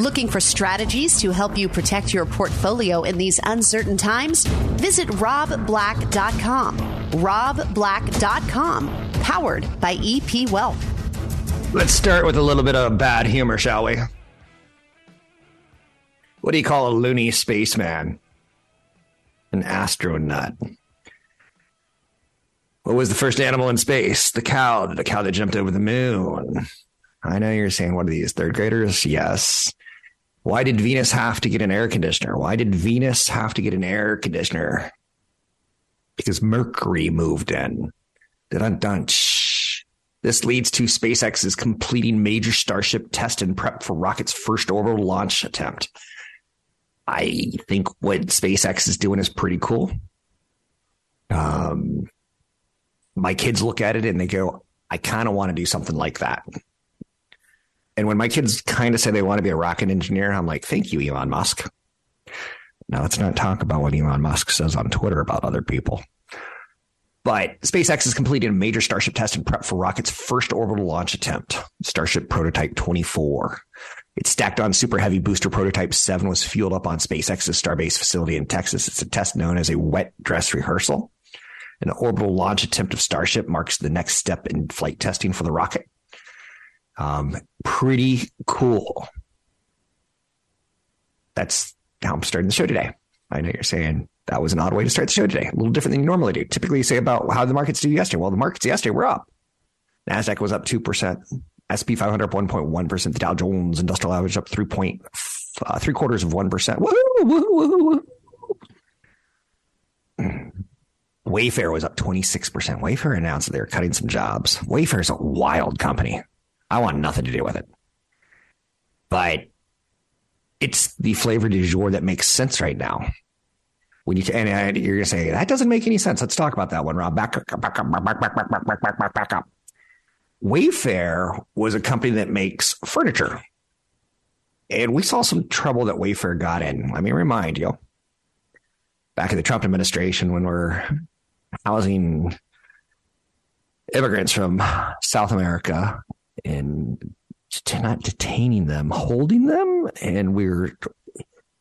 Looking for strategies to help you protect your portfolio in these uncertain times? Visit robblack.com. robblack.com, powered by EP Wealth. Let's start with a little bit of bad humor, shall we? What do you call a loony spaceman? An astronaut. What was the first animal in space? The cow, the cow that jumped over the moon. I know you're saying, what are these, third graders? Yes. Why did Venus have to get an air conditioner? Why did Venus have to get an air conditioner? Because Mercury moved in. This leads to SpaceX's completing major Starship test and prep for rocket's first orbital launch attempt. I think what SpaceX is doing is pretty cool. Um, my kids look at it and they go, I kind of want to do something like that. And when my kids kind of say they want to be a rocket engineer, I'm like, thank you, Elon Musk. Now, let's not talk about what Elon Musk says on Twitter about other people. But SpaceX has completed a major Starship test and prep for rocket's first orbital launch attempt, Starship Prototype 24. It's stacked on Super Heavy booster prototype 7 was fueled up on SpaceX's Starbase facility in Texas. It's a test known as a wet dress rehearsal. An orbital launch attempt of Starship marks the next step in flight testing for the rocket. Um, pretty cool. That's how I'm starting the show today. I know you're saying that was an odd way to start the show today. A little different than you normally do. Typically, you say about how the markets do yesterday. Well, the markets yesterday were up. Nasdaq was up two percent. SP 500 up 1.1 percent. The Dow Jones Industrial Average up three point uh, three quarters of one percent. Wayfair was up 26%. Wayfair announced that they were cutting some jobs. Wayfair is a wild company. I want nothing to do with it. But it's the flavor du jour that makes sense right now. When you and, and you're going to say that doesn't make any sense. Let's talk about that one, Rob. Back, back up, back up, back, back, back, back, back, back, back up. Wayfair was a company that makes furniture, and we saw some trouble that Wayfair got in. Let me remind you, back in the Trump administration, when we're housing immigrants from South America and not detaining them, holding them. And we are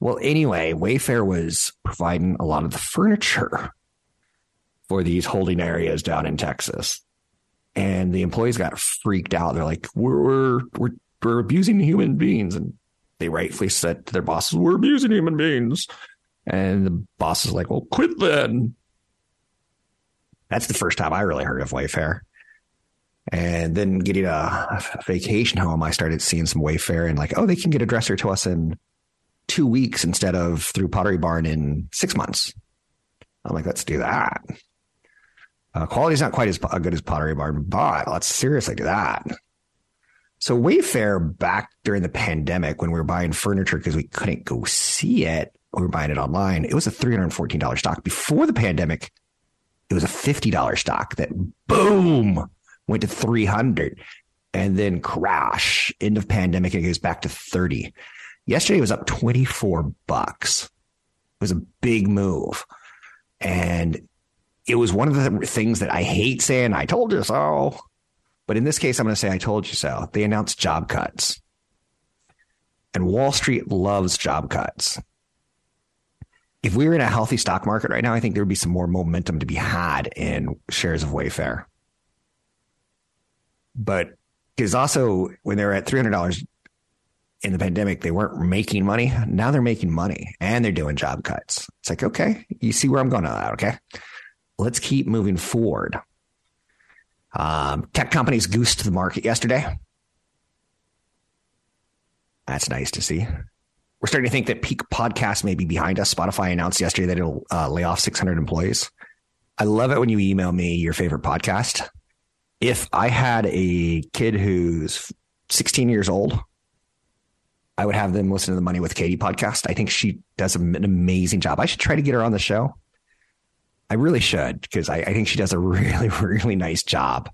well, anyway, Wayfair was providing a lot of the furniture for these holding areas down in Texas. And the employees got freaked out. They're like, we're, we're, we're, we're abusing human beings. And they rightfully said to their bosses, we're abusing human beings. And the boss is like, well, quit then. That's the first time I really heard of Wayfair. And then getting a, vacation home, I started seeing some Wayfair and like, oh, they can get a dresser to us in two weeks instead of through Pottery Barn in six months. I'm like, let's do that. Uh, quality's not quite as good as Pottery Barn, but let's seriously do that. So Wayfair back during the pandemic when we were buying furniture because we couldn't go see it, we were buying it online. It was a $314 stock. Before the pandemic, it was a $50 stock that boom went to 300 and then crash. End of pandemic it goes back to 30 yesterday was up 24 bucks. It was a big move. And it was one of the things that i hate saying i told you so. But in this case i'm going to say i told you so. They announced job cuts. And wall street loves job cuts. If we were in a healthy stock market right now i think there would be some more momentum to be had in shares of wayfair but because also when they were at $300 in the pandemic, they weren't making money. Now they're making money and they're doing job cuts. It's like, okay, you see where I'm going on that. Okay. Let's keep moving forward. Um, tech companies goosed the market yesterday. That's nice to see. We're starting to think that peak podcast may be behind us. Spotify announced yesterday that it'll uh, lay off 600 employees. I love it when you email me your favorite podcast if I had a kid who's 16 years old I would have them listen to the Money with Katie podcast. I think she does an amazing job. I should try to get her on the show. I really should because I, I think she does a really, really nice job.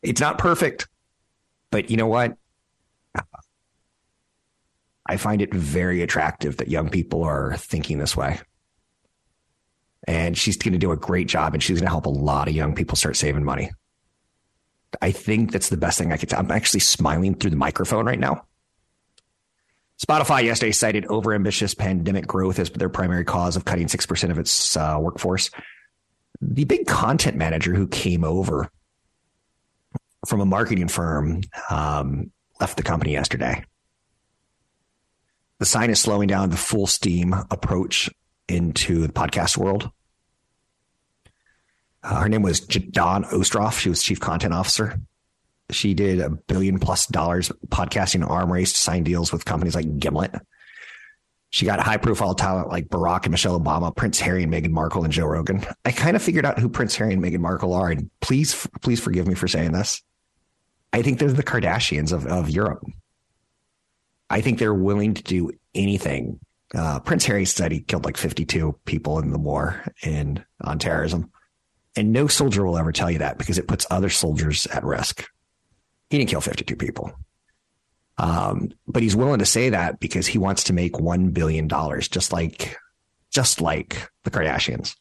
It's not perfect, but you know what? I find it very attractive that young people are thinking this way. And she's going to do a great job and she's going to help a lot of young people start saving money. I think that's the best thing I could. I'm actually smiling through the microphone right now Spotify yesterday cited overambitious pandemic growth as their primary cause of cutting 6% of its uh, workforce. The big content manager who came over from a marketing firm um, left the company yesterday. The sign is slowing down the full steam approach into the podcast world. Uh, her name was Dawn Ostroff. She was chief content officer. She did a billion plus dollars podcasting arm race to sign deals with companies like Gimlet. She got high profile talent like Barack and Michelle Obama, Prince Harry and Meghan Markle and Joe Rogan. I kind of figured out who Prince Harry and Meghan Markle are. And please, please forgive me for saying this. I think they're the Kardashians of, of Europe. I think they're willing to do anything. Uh, Prince Harry said he killed like 52 people in the war in on terrorism. And no soldier will ever tell you that because it puts other soldiers at risk. He didn't kill 52 people. Um, but he's willing to say that because he wants to make $1 billion, just like, just like the Kardashians.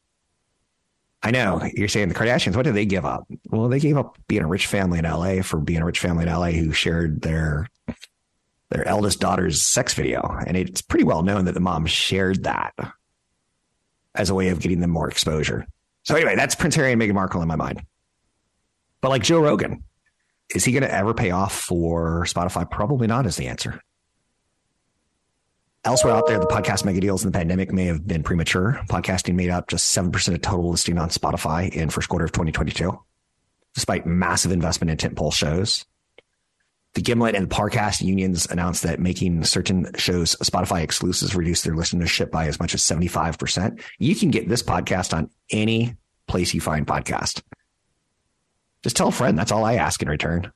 I know you're saying the Kardashians, what did they give up? Well, they gave up being a rich family in LA for being a rich family in LA who shared their, their eldest daughter's sex video. And it's pretty well known that the mom shared that as a way of getting them more exposure. So anyway, that's Prince Harry and Meghan Markle in my mind. But like Joe Rogan, is he going to ever pay off for Spotify? Probably not, is the answer. Elsewhere out there, the podcast mega deals in the pandemic may have been premature. Podcasting made up just 7% of total listing on Spotify in first quarter of 2022, despite massive investment in tentpole shows. The Gimlet and Parcast unions announced that making certain shows Spotify exclusives reduced their listenership by as much as 75%. You can get this podcast on any place you find podcast. Just tell a friend. That's all I ask in return.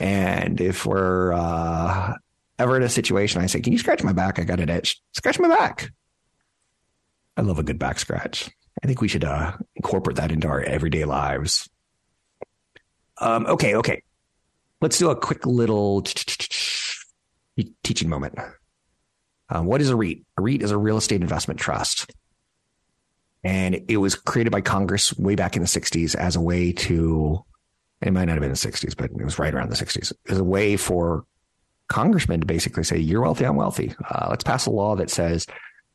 And if we're uh, ever in a situation, I say, Can you scratch my back? I got an itch. Scratch my back. I love a good back scratch. I think we should uh, incorporate that into our everyday lives. Um, okay, okay. Let's do a quick little teaching moment. Um, what is a REIT? A REIT is a real estate investment trust. And it was created by Congress way back in the 60s as a way to, it might not have been the 60s, but it was right around the 60s, as a way for congressmen to basically say, you're wealthy, I'm wealthy. Uh, let's pass a law that says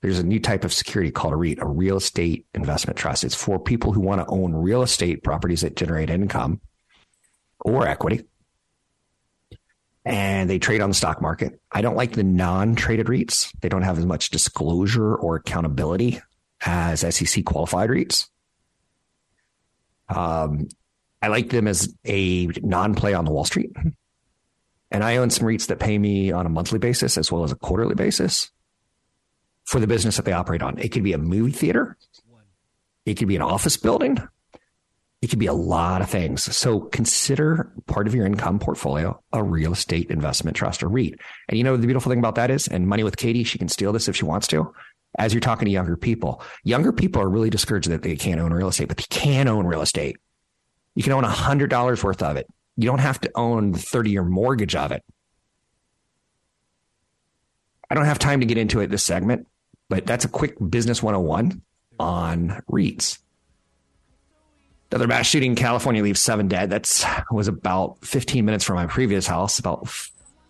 there's a new type of security called a REIT, a real estate investment trust. It's for people who want to own real estate properties that generate income or equity. And they trade on the stock market. I don't like the non traded REITs. They don't have as much disclosure or accountability as SEC qualified REITs. Um, I like them as a non play on the Wall Street. And I own some REITs that pay me on a monthly basis as well as a quarterly basis for the business that they operate on. It could be a movie theater, it could be an office building, it could be a lot of things. So consider part of your income portfolio a real estate investment trust or REIT. And you know, the beautiful thing about that is, and Money with Katie, she can steal this if she wants to as you're talking to younger people. Younger people are really discouraged that they can't own real estate, but they can own real estate. You can own $100 worth of it. You don't have to own the 30 year mortgage of it. I don't have time to get into it this segment, but that's a quick business 101 on REITs. Another mass shooting in California leaves seven dead. That's was about 15 minutes from my previous house, about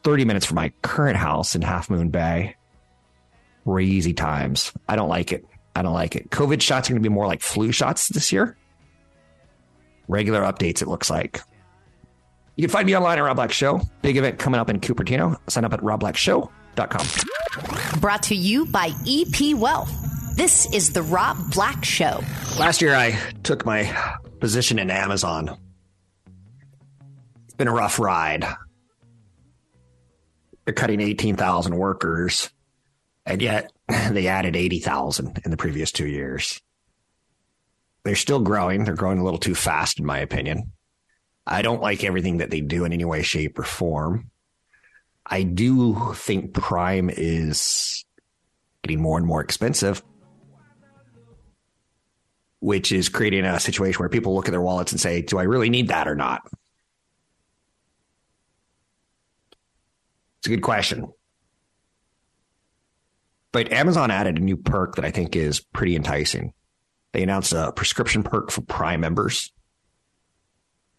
30 minutes from my current house in Half Moon Bay crazy times. I don't like it. I don't like it. COVID shots are going to be more like flu shots this year. Regular updates, it looks like. You can find me online at Rob Black Show. Big event coming up in Cupertino. Sign up at robblackshow.com. Brought to you by EP Wealth. This is the Rob Black Show. Last year, I took my position in Amazon. It's been a rough ride. They're cutting 18,000 workers and yet they added 80,000 in the previous two years. They're still growing. They're growing a little too fast, in my opinion. I don't like everything that they do in any way, shape, or form. I do think Prime is getting more and more expensive, which is creating a situation where people look at their wallets and say, Do I really need that or not? It's a good question. But Amazon added a new perk that I think is pretty enticing. They announced a prescription perk for Prime members.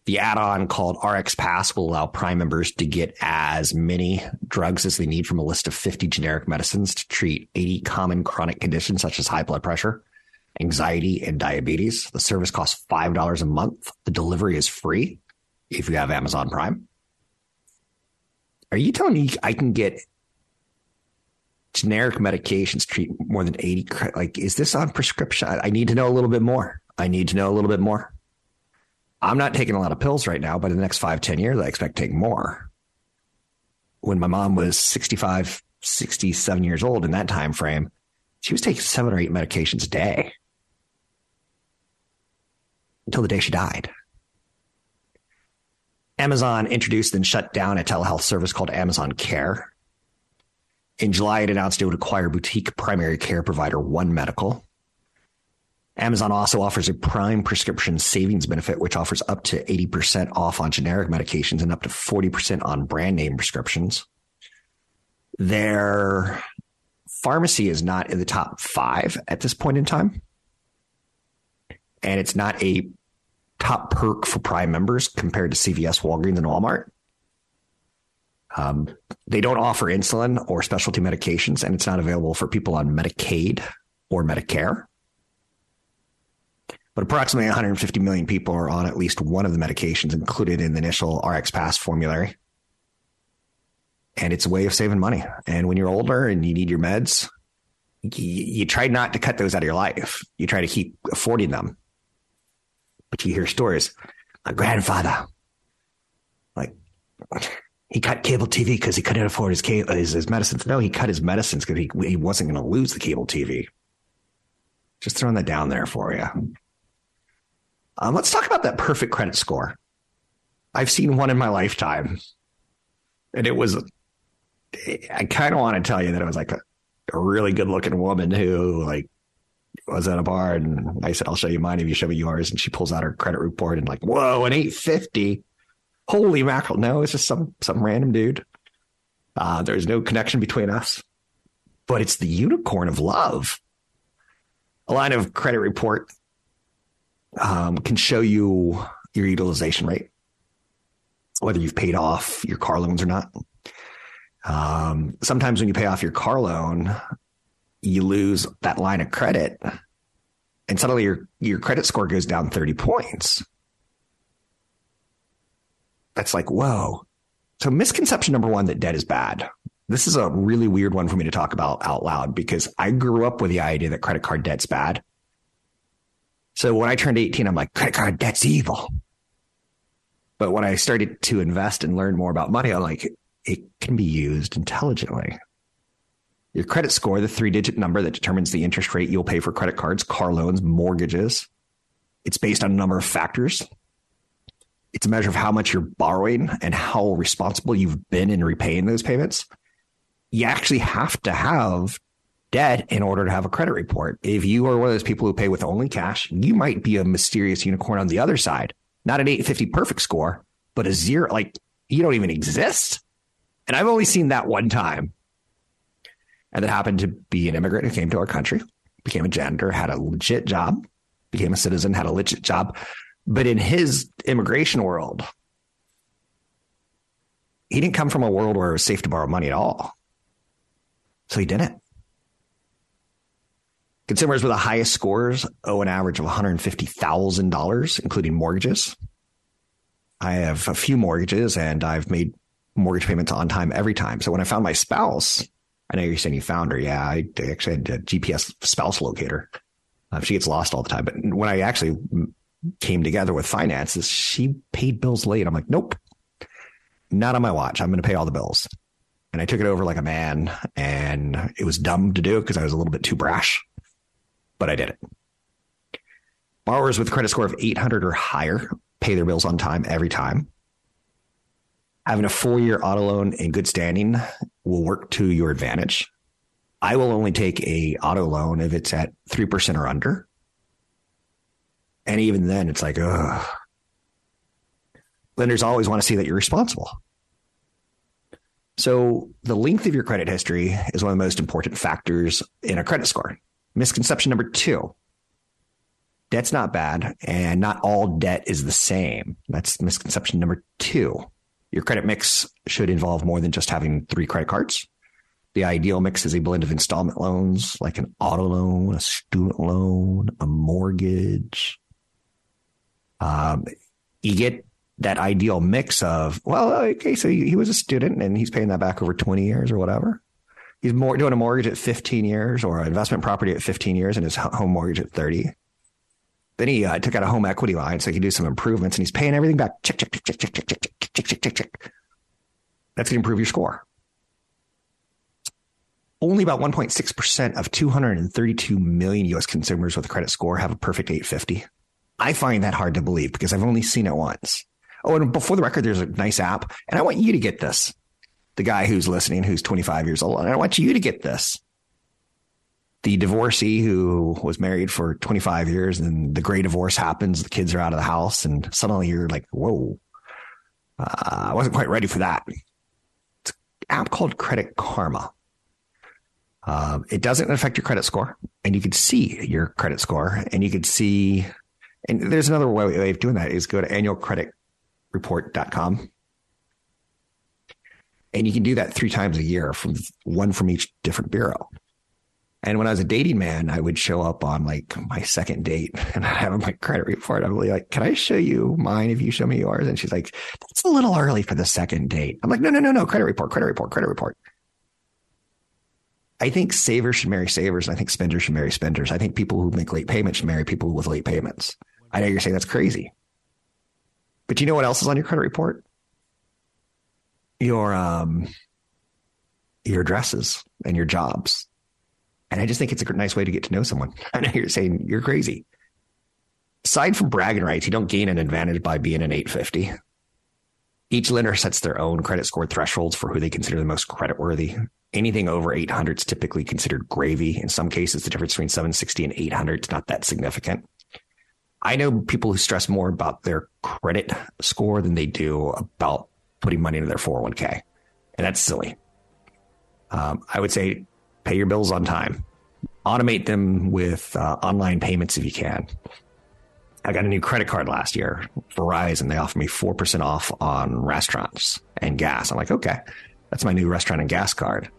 The add on called RX Pass will allow Prime members to get as many drugs as they need from a list of 50 generic medicines to treat 80 common chronic conditions such as high blood pressure, anxiety, and diabetes. The service costs $5 a month. The delivery is free if you have Amazon Prime. Are you telling me I can get generic medications treat more than 80 like is this on prescription i need to know a little bit more i need to know a little bit more i'm not taking a lot of pills right now but in the next five ten years i expect to take more when my mom was 65 67 years old in that time frame she was taking seven or eight medications a day until the day she died amazon introduced and shut down a telehealth service called amazon care in July, it announced it would acquire boutique primary care provider One Medical. Amazon also offers a prime prescription savings benefit, which offers up to 80% off on generic medications and up to 40% on brand name prescriptions. Their pharmacy is not in the top five at this point in time. And it's not a top perk for Prime members compared to CVS, Walgreens, and Walmart. Um, they don't offer insulin or specialty medications, and it's not available for people on Medicaid or Medicare. But approximately 150 million people are on at least one of the medications included in the initial RX Pass formulary. And it's a way of saving money. And when you're older and you need your meds, you, you try not to cut those out of your life. You try to keep affording them. But you hear stories. My grandfather, like, he cut cable TV because he couldn't afford his, his, his medicines. No, he cut his medicines because he, he wasn't going to lose the cable TV. Just throwing that down there for you. Um, let's talk about that perfect credit score. I've seen one in my lifetime, and it was. I kind of want to tell you that it was like a, a really good looking woman who like was at a bar, and I said, "I'll show you mine if you show me yours." And she pulls out her credit report and like, "Whoa, an eight fifty holy mackerel. No, it's just some some random dude. Uh, there's no connection between us, but it's the unicorn of love. A line of credit report um, can show you your utilization rate, whether you've paid off your car loans or not. Um, sometimes when you pay off your car loan, you lose that line of credit, and suddenly your your credit score goes down thirty points that's like, whoa. So misconception number one that debt is bad. This is a really weird one for me to talk about out loud because I grew up with the idea that credit card debt's bad. So when I turned 18, I'm like, credit card debt's evil. But when I started to invest and learn more about money, I'm like, it can be used intelligently. Your credit score, the three digit number that determines the interest rate you'll pay for credit cards, car loans, mortgages, it's based on a number of factors, it's a measure of how much you're borrowing and how responsible you've been in repaying those payments. You actually have to have debt in order to have a credit report. If you are one of those people who pay with only cash, you might be a mysterious unicorn on the other side. Not an 850 perfect score, but a zero. Like you don't even exist. And I've only seen that one time. And that happened to be an immigrant who came to our country, became a janitor, had a legit job, became a citizen, had a legit job, but in his immigration world, he didn't come from a world where it was safe to borrow money at all. So he didn't. Consumers with the highest scores owe an average of $150,000, including mortgages. I have a few mortgages and I've made mortgage payments on time every time. So when I found my spouse, I know you're saying you found her. Yeah, I actually had a GPS spouse locator. Uh, she gets lost all the time. But when I actually came together with finances, she paid bills late. I'm like, nope, not on my watch. I'm going to pay all the bills. And I took it over like a man, and it was dumb to do because I was a little bit too brash, but I did it. Borrowers with a credit score of 800 or higher pay their bills on time every time. Having a four year auto loan in good standing will work to your advantage. I will only take a auto loan if it's at 3% or under. And even then, it's like, ugh. Lenders always want to see that you're responsible. So, the length of your credit history is one of the most important factors in a credit score. Misconception number two debt's not bad, and not all debt is the same. That's misconception number two. Your credit mix should involve more than just having three credit cards. The ideal mix is a blend of installment loans, like an auto loan, a student loan, a mortgage. Um, you get that ideal mix of, well, okay, so he was a student and he's paying that back over 20 years or whatever. He's more doing a mortgage at 15 years or an investment property at 15 years and his home mortgage at 30. Then he uh, took out a home equity line so he could do some improvements and he's paying everything back. Check, check, check, check, check, check, check, check, check, check, check. That's going to improve your score. Only about 1.6% of 232 million US consumers with a credit score have a perfect 850. I find that hard to believe because I've only seen it once. Oh, and before the record, there's a nice app, and I want you to get this. The guy who's listening, who's 25 years old, and I want you to get this. The divorcee who was married for 25 years, and the gray divorce happens, the kids are out of the house, and suddenly you're like, whoa, uh, I wasn't quite ready for that. It's an app called Credit Karma. Um, it doesn't affect your credit score, and you can see your credit score, and you can see. And there's another way of doing that is go to annualcreditreport.com. And you can do that three times a year from one from each different bureau. And when I was a dating man, I would show up on like my second date and I'd have my credit report. I'm like, can I show you mine if you show me yours? And she's like, that's a little early for the second date. I'm like, no, no, no, no, credit report, credit report, credit report. I think savers should marry savers. And I think spenders should marry spenders. I think people who make late payments should marry people with late payments. I know you're saying that's crazy. But you know what else is on your credit report? Your um your addresses and your jobs. And I just think it's a nice way to get to know someone. I know you're saying you're crazy. Aside from bragging rights, you don't gain an advantage by being an 850. Each lender sets their own credit score thresholds for who they consider the most creditworthy. Anything over 800 is typically considered gravy. In some cases, the difference between 760 and 800 is not that significant. I know people who stress more about their credit score than they do about putting money into their 401k. And that's silly. Um, I would say pay your bills on time, automate them with uh, online payments if you can. I got a new credit card last year, Verizon. They offered me 4% off on restaurants and gas. I'm like, okay, that's my new restaurant and gas card.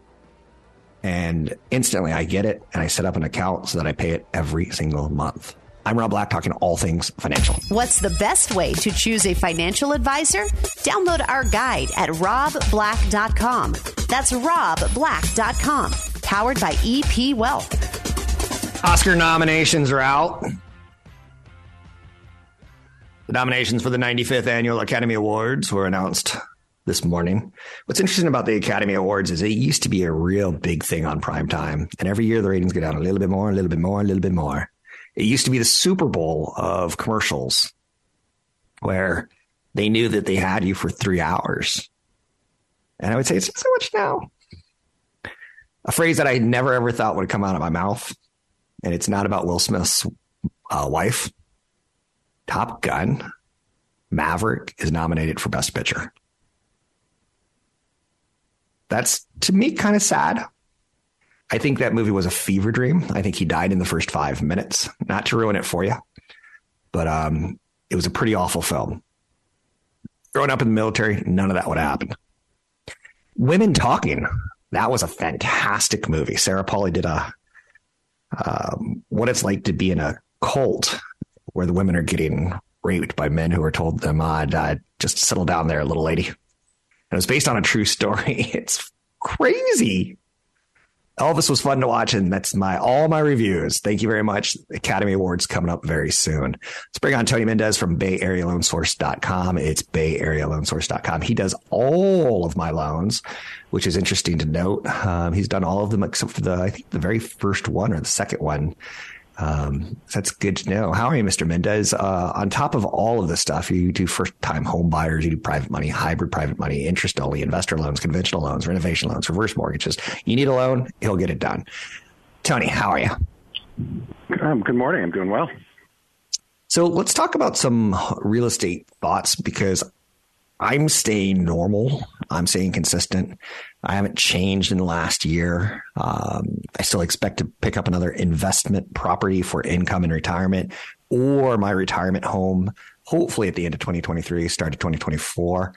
And instantly I get it and I set up an account so that I pay it every single month. I'm Rob Black, talking all things financial. What's the best way to choose a financial advisor? Download our guide at robblack.com. That's robblack.com. Powered by EP Wealth. Oscar nominations are out. The nominations for the 95th Annual Academy Awards were announced this morning. What's interesting about the Academy Awards is it used to be a real big thing on prime time. And every year the ratings go down a little bit more, a little bit more, a little bit more. It used to be the Super Bowl of commercials where they knew that they had you for three hours. And I would say it's not so much now. A phrase that I never ever thought would come out of my mouth. And it's not about Will Smith's uh, wife. Top Gun, Maverick is nominated for Best Picture. That's to me kind of sad. I think that movie was a fever dream. I think he died in the first five minutes. Not to ruin it for you, but um, it was a pretty awful film. Growing up in the military, none of that would happen. Women Talking, that was a fantastic movie. Sarah Polley did a um, what it's like to be in a cult where the women are getting raped by men who are told them, uh, uh, just settle down there, little lady. And it was based on a true story. It's crazy. Elvis was fun to watch, and that's my all my reviews. Thank you very much. Academy Awards coming up very soon. Let's bring on Tony Mendez from BayAreaLoanSource.com. It's BayAreaLoanSource.com. He does all of my loans, which is interesting to note. Um, he's done all of them except for the I think the very first one or the second one. Um, that's good to know. How are you, Mr. Mendez? Uh, on top of all of this stuff, you do first time home buyers, you do private money, hybrid private money, interest only, investor loans, conventional loans, renovation loans, reverse mortgages. You need a loan, he'll get it done. Tony, how are you? Um, good morning. I'm doing well. So let's talk about some real estate thoughts because I'm staying normal. I'm staying consistent. I haven't changed in the last year. Um, I still expect to pick up another investment property for income and retirement or my retirement home, hopefully at the end of 2023, start of 2024.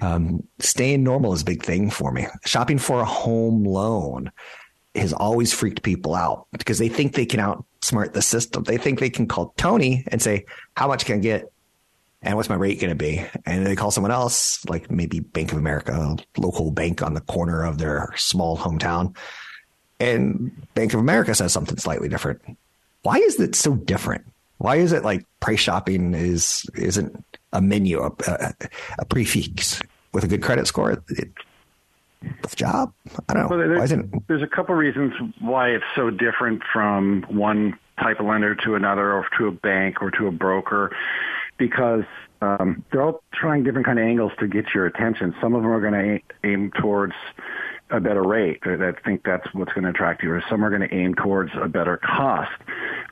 Um, staying normal is a big thing for me. Shopping for a home loan has always freaked people out because they think they can outsmart the system. They think they can call Tony and say, How much can I get? And what's my rate going to be? And they call someone else, like maybe Bank of America, a local bank on the corner of their small hometown. And Bank of America says something slightly different. Why is it so different? Why is it like price shopping is isn't a menu, a, a, a prix fixe with a good credit score? It, job? I don't know. Well, there's, there's a couple reasons why it's so different from one type of lender to another, or to a bank, or to a broker, because um, they're all trying different kind of angles to get your attention. Some of them are going to aim towards a better rate. I think that's what's going to attract you. Or some are going to aim towards a better cost,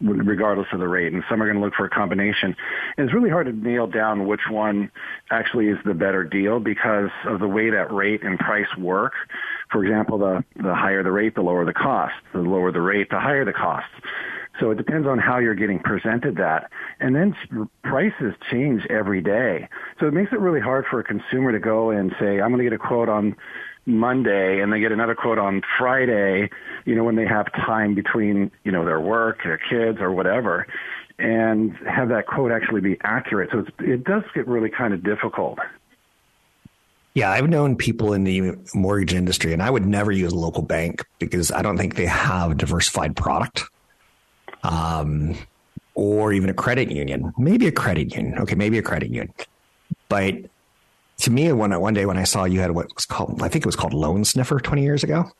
regardless of the rate. And some are going to look for a combination. And it's really hard to nail down which one actually is the better deal because of the way that rate and price work. For example, the, the higher the rate, the lower the cost. The lower the rate, the higher the cost. So it depends on how you're getting presented that. And then prices change every day. So it makes it really hard for a consumer to go and say, I'm going to get a quote on Monday and they get another quote on Friday, you know, when they have time between, you know, their work, their kids or whatever, and have that quote actually be accurate. So it does get really kind of difficult. Yeah, I've known people in the mortgage industry, and I would never use a local bank because I don't think they have diversified product. Um, or even a credit union, maybe a credit union. Okay, maybe a credit union. But to me, one one day when I saw you had what was called, I think it was called Loan Sniffer 20 years ago,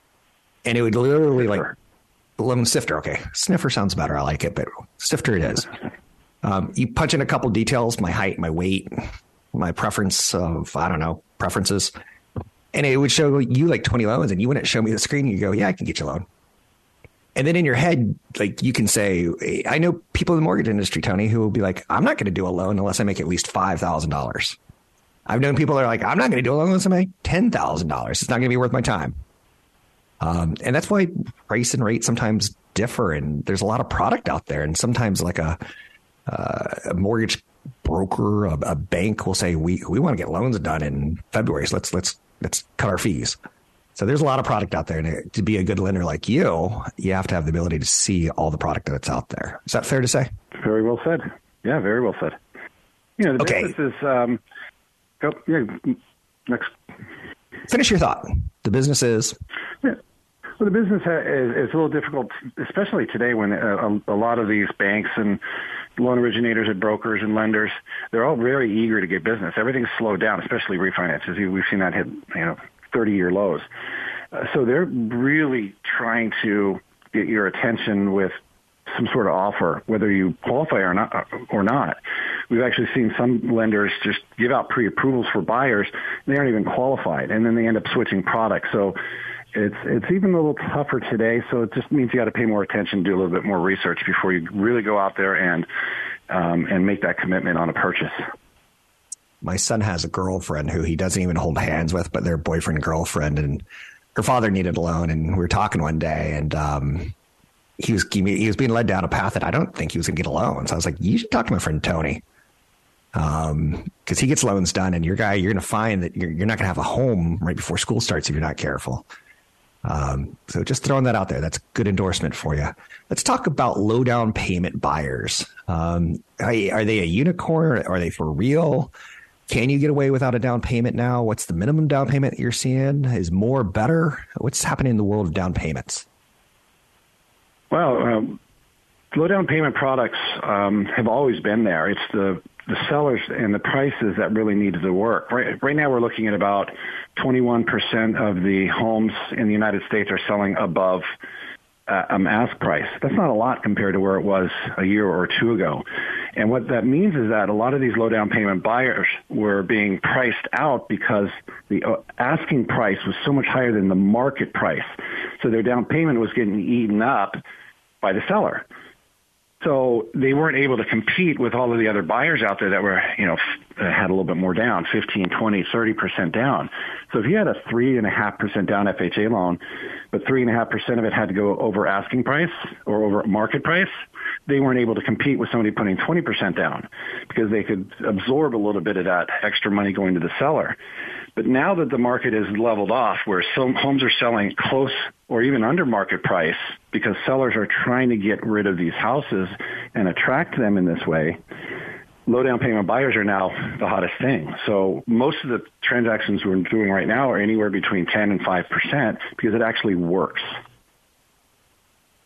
and it would literally like Loan Sifter. Okay, Sniffer sounds better. I like it, but Sifter it is. Um, you punch in a couple details, my height, my weight, my preference of I don't know preferences, and it would show you like 20 loans, and you wouldn't show me the screen. You go, yeah, I can get you a loan. And then in your head, like you can say, I know people in the mortgage industry, Tony, who will be like, I'm not going to do a loan unless I make at least five thousand dollars. I've known people that are like, I'm not going to do a loan unless I make ten thousand dollars. It's not going to be worth my time. Um, and that's why price and rate sometimes differ, and there's a lot of product out there. And sometimes, like a, uh, a mortgage broker, a, a, bank will say, "We we want to get loans done in February, so let's let's let's cut our fees." So there's a lot of product out there, and to be a good lender like you, you have to have the ability to see all the product that's out there. Is that fair to say? Very well said. Yeah, very well said. You know, the okay. business is. Um, oh, yeah. Next. Finish your thought. The business is. Yeah. Well, the business is, is a little difficult, especially today when a, a, lot of these banks and loan originators and brokers and lenders, they're all very eager to get business. Everything's slowed down, especially refinances. We've seen that hit, you know, 30-year lows. Uh, so they're really trying to get your attention with some sort of offer, whether you qualify or not. Or not. We've actually seen some lenders just give out pre-approvals for buyers. They aren't even qualified, and then they end up switching products. So it's it's even a little tougher today. So it just means you got to pay more attention, do a little bit more research before you really go out there and um, and make that commitment on a purchase my son has a girlfriend who he doesn't even hold hands with, but they're boyfriend girlfriend, and her father needed a loan, and we were talking one day, and um, he was he was being led down a path that I don't think he was going to get a loan. So I was like, you should talk to my friend Tony, um, because he gets loans done, and your guy, you're going to find that you're, you're not going to have a home right before school starts if you're not careful. Um, so just throwing that out there. That's good endorsement for you. Let's talk about low down payment buyers. Um, are, are they a unicorn? Are they for real? Can you get away without a down payment now? What's the minimum down payment you're seeing? Is more better? What's happening in the world of down payments? Well, um, low down payment products um, have always been there. It's the the sellers and the prices that really need to work. Right, right now, we're looking at about 21% of the homes in the United States are selling above uh, um, ask price. That's not a lot compared to where it was a year or two ago. And what that means is that a lot of these low down payment buyers were being priced out because the uh, asking price was so much higher than the market price. So their down payment was getting eaten up by the seller. So they weren't able to compete with all of the other buyers out there that were, you know, uh, had a little bit more down, 15, 20, 30% down. So if you had a 3.5% down FHA loan, but 3.5% of it had to go over asking price or over market price, they weren't able to compete with somebody putting 20% down because they could absorb a little bit of that extra money going to the seller. But now that the market is leveled off, where some homes are selling close or even under market price because sellers are trying to get rid of these houses and attract them in this way, low down payment buyers are now the hottest thing. So most of the transactions we're doing right now are anywhere between 10 and 5% because it actually works.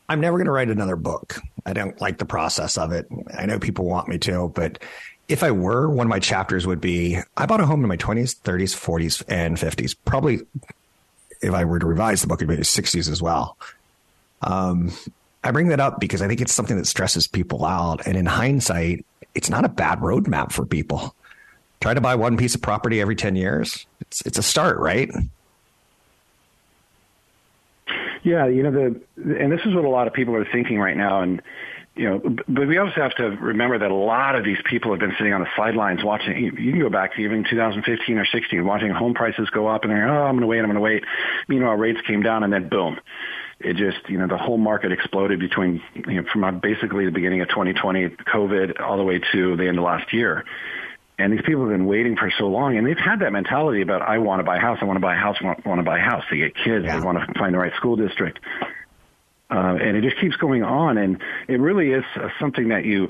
I'm never going to write another book. I don't like the process of it. I know people want me to, but if I were, one of my chapters would be I bought a home in my 20s, 30s, 40s, and 50s. Probably, if I were to revise the book, it'd be 60s as well. Um, I bring that up because I think it's something that stresses people out. And in hindsight, it's not a bad roadmap for people. Try to buy one piece of property every 10 years. It's, it's a start, right? Yeah, you know, the, and this is what a lot of people are thinking right now. And, you know, but we also have to remember that a lot of these people have been sitting on the sidelines watching. You can go back to even 2015 or 16, watching home prices go up, and they're, oh, I'm going to wait, I'm going to wait. Meanwhile, rates came down, and then boom, it just, you know, the whole market exploded between, you know, from uh, basically the beginning of 2020, COVID, all the way to the end of last year. And these people have been waiting for so long, and they've had that mentality about, I want to buy a house, I want to buy a house, I want, want to buy a house. They get kids, yeah. they want to find the right school district. Uh, and it just keeps going on. And it really is uh, something that you,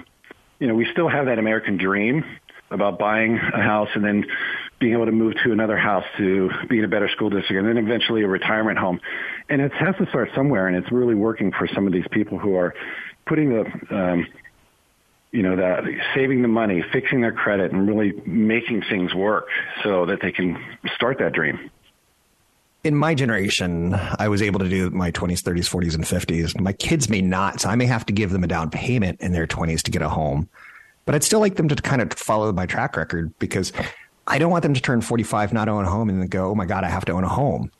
you know, we still have that American dream about buying a house and then being able to move to another house to be in a better school district and then eventually a retirement home. And it has to start somewhere. And it's really working for some of these people who are putting the, um, you know, that saving the money, fixing their credit and really making things work so that they can start that dream in my generation, I was able to do my 20s, 30s, 40s, and 50s. My kids may not, so I may have to give them a down payment in their 20s to get a home. But I'd still like them to kind of follow my track record because I don't want them to turn 45, not own a home, and then go, oh my God, I have to own a home.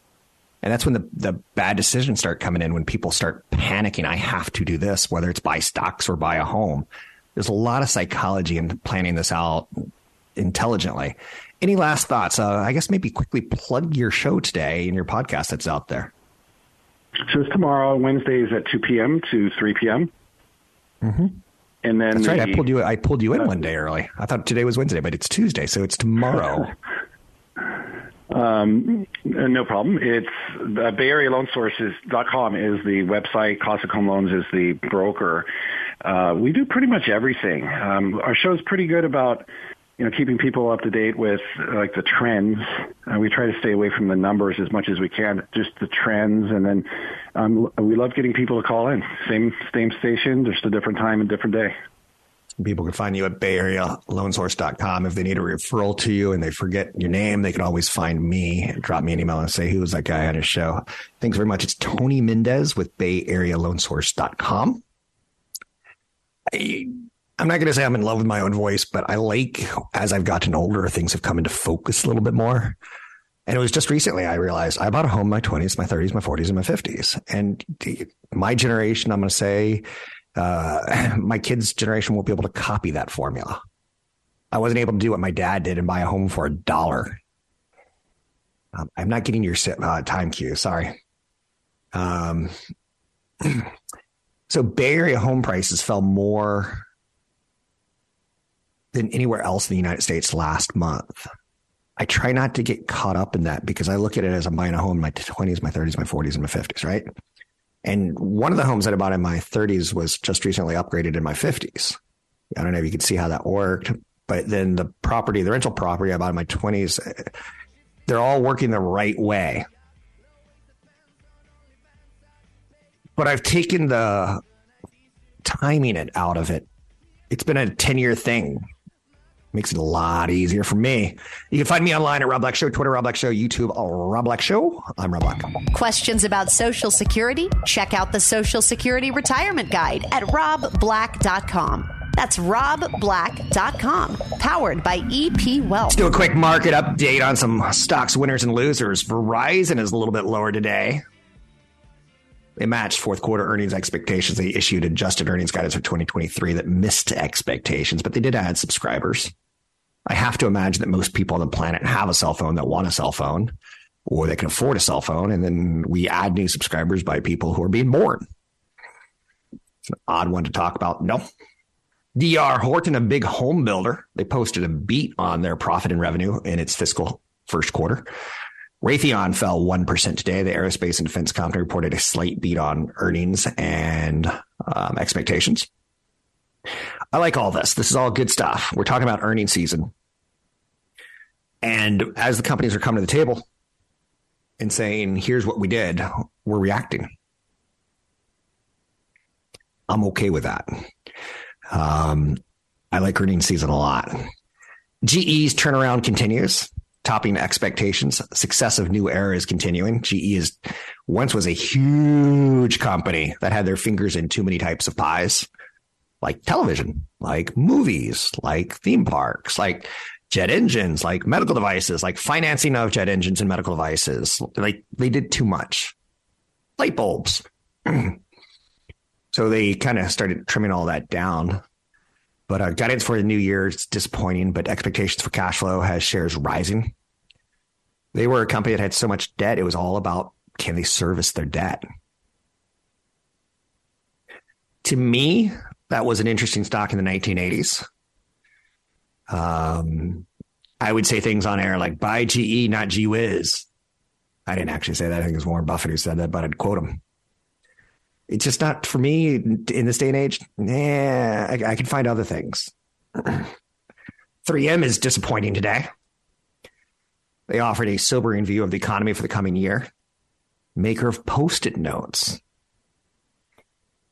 And that's when the, the bad decisions start coming in, when people start panicking. I have to do this, whether it's buy stocks or buy a home. There's a lot of psychology in planning this out intelligently. Any last thoughts? Uh, I guess maybe quickly plug your show today and your podcast that's out there. So it's tomorrow, Wednesdays at 2 p.m. to 3 p.m. Mm-hmm. And then that's the, right. I pulled you. I pulled you in uh, one day early. I thought today was Wednesday, but it's Tuesday, so it's tomorrow. um, no problem. It's uh, Bay Area Loan Sources.com is the website. Classic Home Loans is the broker. Uh, we do pretty much everything. Um, our show's pretty good about you know, keeping people up to date with like the trends. Uh, we try to stay away from the numbers as much as we can, just the trends, and then um, we love getting people to call in. Same same station, just a different time and different day. People can find you at BayAreaLoanSource.com. If they need a referral to you and they forget your name, they can always find me, drop me an email and say, who was that guy on his show? Thanks very much. It's Tony Mendez with BayAreaLoanSource.com. I, I'm not going to say I'm in love with my own voice, but I like as I've gotten older, things have come into focus a little bit more. And it was just recently I realized I bought a home in my 20s, my 30s, my 40s, and my 50s. And my generation, I'm going to say, uh, my kids' generation won't be able to copy that formula. I wasn't able to do what my dad did and buy a home for a dollar. Um, I'm not getting your uh, time cue. Sorry. Um, so Bay Area home prices fell more than anywhere else in the United States last month. I try not to get caught up in that because I look at it as I'm buying a home in my 20s, my 30s, my 40s, and my 50s, right? And one of the homes that I bought in my 30s was just recently upgraded in my 50s. I don't know if you can see how that worked, but then the property, the rental property I bought in my 20s, they're all working the right way. But I've taken the timing it out of it. It's been a 10 year thing Makes it a lot easier for me. You can find me online at Rob Black Show, Twitter, Rob Black Show, YouTube, uh, Rob Black Show. I'm Rob Black. Questions about Social Security? Check out the Social Security Retirement Guide at robblack.com. That's robblack.com, powered by EP Wealth. Let's do a quick market update on some stocks winners and losers. Verizon is a little bit lower today. They matched fourth quarter earnings expectations. They issued adjusted earnings guidance for 2023 that missed expectations, but they did add subscribers. I have to imagine that most people on the planet have a cell phone that want a cell phone or they can afford a cell phone. And then we add new subscribers by people who are being born. It's an odd one to talk about. No. DR Horton, a big home builder, they posted a beat on their profit and revenue in its fiscal first quarter. Raytheon fell 1% today. The aerospace and defense company reported a slight beat on earnings and um, expectations. I like all this. This is all good stuff. We're talking about earnings season. And as the companies are coming to the table and saying, here's what we did, we're reacting. I'm okay with that. Um, I like earnings season a lot. GE's turnaround continues topping expectations. Success of new era is continuing. GE is once was a huge company that had their fingers in too many types of pies, like television, like movies, like theme parks, like jet engines, like medical devices, like financing of jet engines and medical devices. Like they did too much. Light bulbs. so they kind of started trimming all that down. But uh, guidance for the new year is disappointing, but expectations for cash flow has shares rising. They were a company that had so much debt, it was all about can they service their debt? To me, that was an interesting stock in the 1980s. Um, I would say things on air like buy GE, not G Whiz. I didn't actually say that. I think it was Warren Buffett who said that, but I'd quote him. It's just not for me in this day and age. Yeah, I, I can find other things. 3M is disappointing today. They offered a sobering view of the economy for the coming year. Maker of post it notes.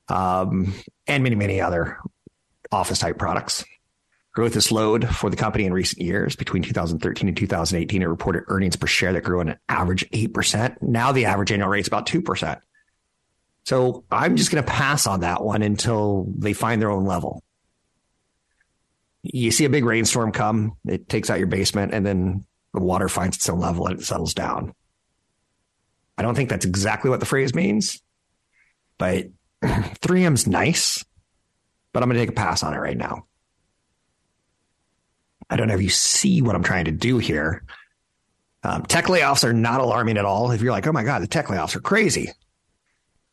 Um, and many, many other office type products. Growth has slowed for the company in recent years. Between 2013 and 2018, it reported earnings per share that grew at an average 8%. Now the average annual rate is about 2%. So I'm just going to pass on that one until they find their own level. You see a big rainstorm come, it takes out your basement, and then the water finds its own level and it settles down. I don't think that's exactly what the phrase means, but 3M's nice, but I'm going to take a pass on it right now. I don't know if you see what I'm trying to do here. Um, tech layoffs are not alarming at all. If you're like, oh my God, the tech layoffs are crazy.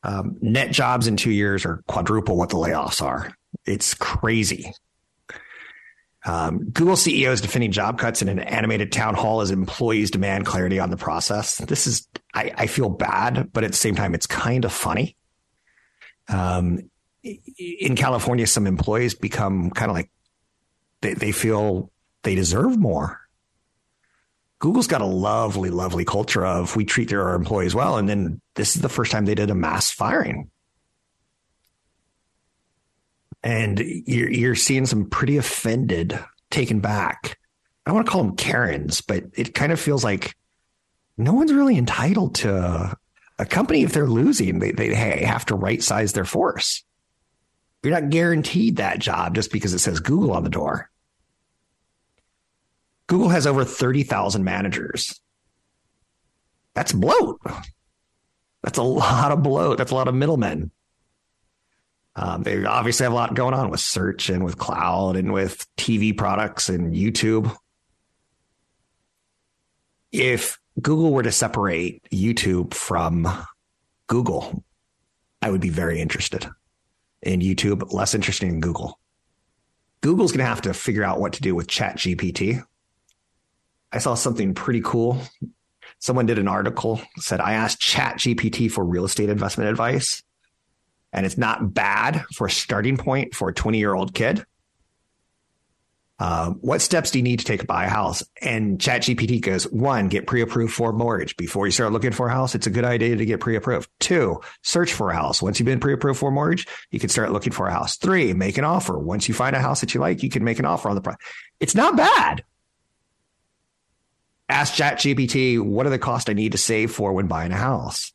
Um, net jobs in two years are quadruple what the layoffs are. It's crazy. Um, Google CEO is defending job cuts in an animated town hall as employees demand clarity on the process. This is, I, I feel bad, but at the same time, it's kind of funny. Um, in California, some employees become kind of like they, they feel they deserve more. Google's got a lovely, lovely culture of we treat their employees well. And then this is the first time they did a mass firing and you're, you're seeing some pretty offended, taken back. I want to call them Karens, but it kind of feels like no one's really entitled to a company if they're losing. They, they have to right size their force. You're not guaranteed that job just because it says Google on the door. Google has over 30,000 managers. That's bloat. That's a lot of bloat. That's a lot of middlemen. Um, they obviously have a lot going on with search and with cloud and with TV products and YouTube. If Google were to separate YouTube from Google, I would be very interested in YouTube, less interested in Google. Google's going to have to figure out what to do with Chat GPT. I saw something pretty cool. Someone did an article said I asked Chat GPT for real estate investment advice and it's not bad for a starting point for a 20 year old kid. Um, what steps do you need to take to buy a house? And ChatGPT goes, one, get pre-approved for mortgage. Before you start looking for a house, it's a good idea to get pre-approved. Two, search for a house. Once you've been pre-approved for mortgage, you can start looking for a house. Three, make an offer. Once you find a house that you like, you can make an offer on the price. It's not bad. Ask ChatGPT, what are the costs I need to save for when buying a house?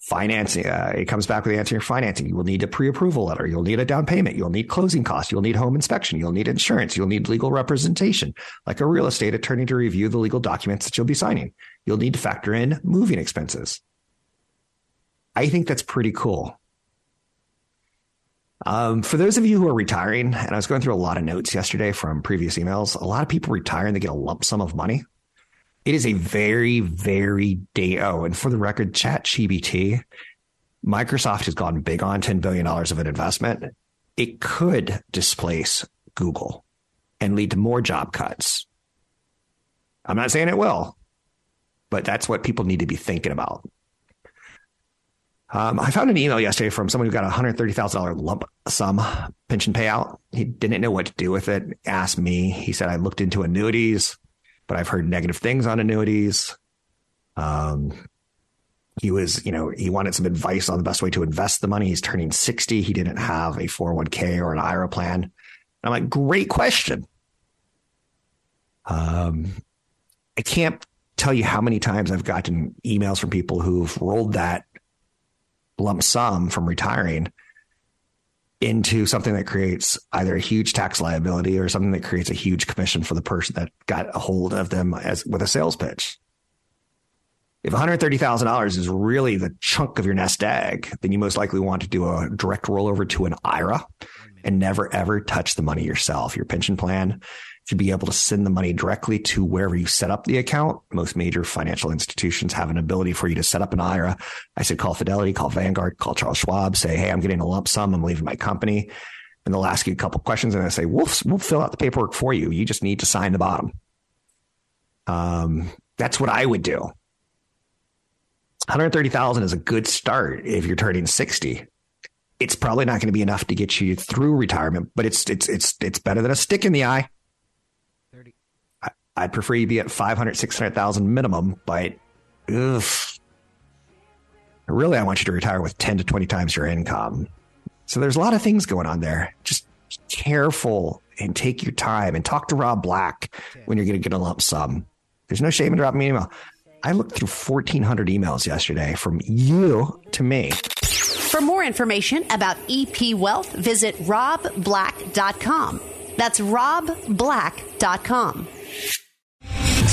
financing. Uh, it comes back with the answer your financing. You will need a pre-approval letter. You'll need a down payment. You'll need closing costs. You'll need home inspection. You'll need insurance. You'll need legal representation, like a real estate attorney to review the legal documents that you'll be signing. You'll need to factor in moving expenses. I think that's pretty cool. Um, for those of you who are retiring, and I was going through a lot of notes yesterday from previous emails, a lot of people retire and they get a lump sum of money. It is a very, very day. Oh, and for the record, Chat GBT, Microsoft has gone big on $10 billion of an investment. It could displace Google and lead to more job cuts. I'm not saying it will, but that's what people need to be thinking about. Um, I found an email yesterday from someone who got a $130,000 lump sum pension payout. He didn't know what to do with it. Asked me. He said, I looked into annuities but I've heard negative things on annuities. Um, he was, you know, he wanted some advice on the best way to invest the money. He's turning 60. He didn't have a 401k or an IRA plan. And I'm like, great question. Um, I can't tell you how many times I've gotten emails from people who've rolled that lump sum from retiring into something that creates either a huge tax liability or something that creates a huge commission for the person that got a hold of them as with a sales pitch. If $130,000 is really the chunk of your nest egg, then you most likely want to do a direct rollover to an IRA and never ever touch the money yourself. Your pension plan to be able to send the money directly to wherever you set up the account. Most major financial institutions have an ability for you to set up an IRA. I said, call Fidelity, call Vanguard, call Charles Schwab, say, Hey, I'm getting a lump sum. I'm leaving my company. And they'll ask you a couple questions and they say, we'll, we'll fill out the paperwork for you. You just need to sign the bottom. Um, that's what I would do. 130,000 is a good start if you're turning 60 it's probably not going to be enough to get you through retirement, but it's it's it's it's better than a stick in the eye. I'd prefer you be at 500, 600,000 minimum, but really, I want you to retire with 10 to 20 times your income. So there's a lot of things going on there. Just careful and take your time and talk to Rob Black when you're going to get a lump sum. There's no shame in dropping me an email. I looked through 1,400 emails yesterday from you to me. For more information about EP Wealth, visit robblack.com. That's robblack.com.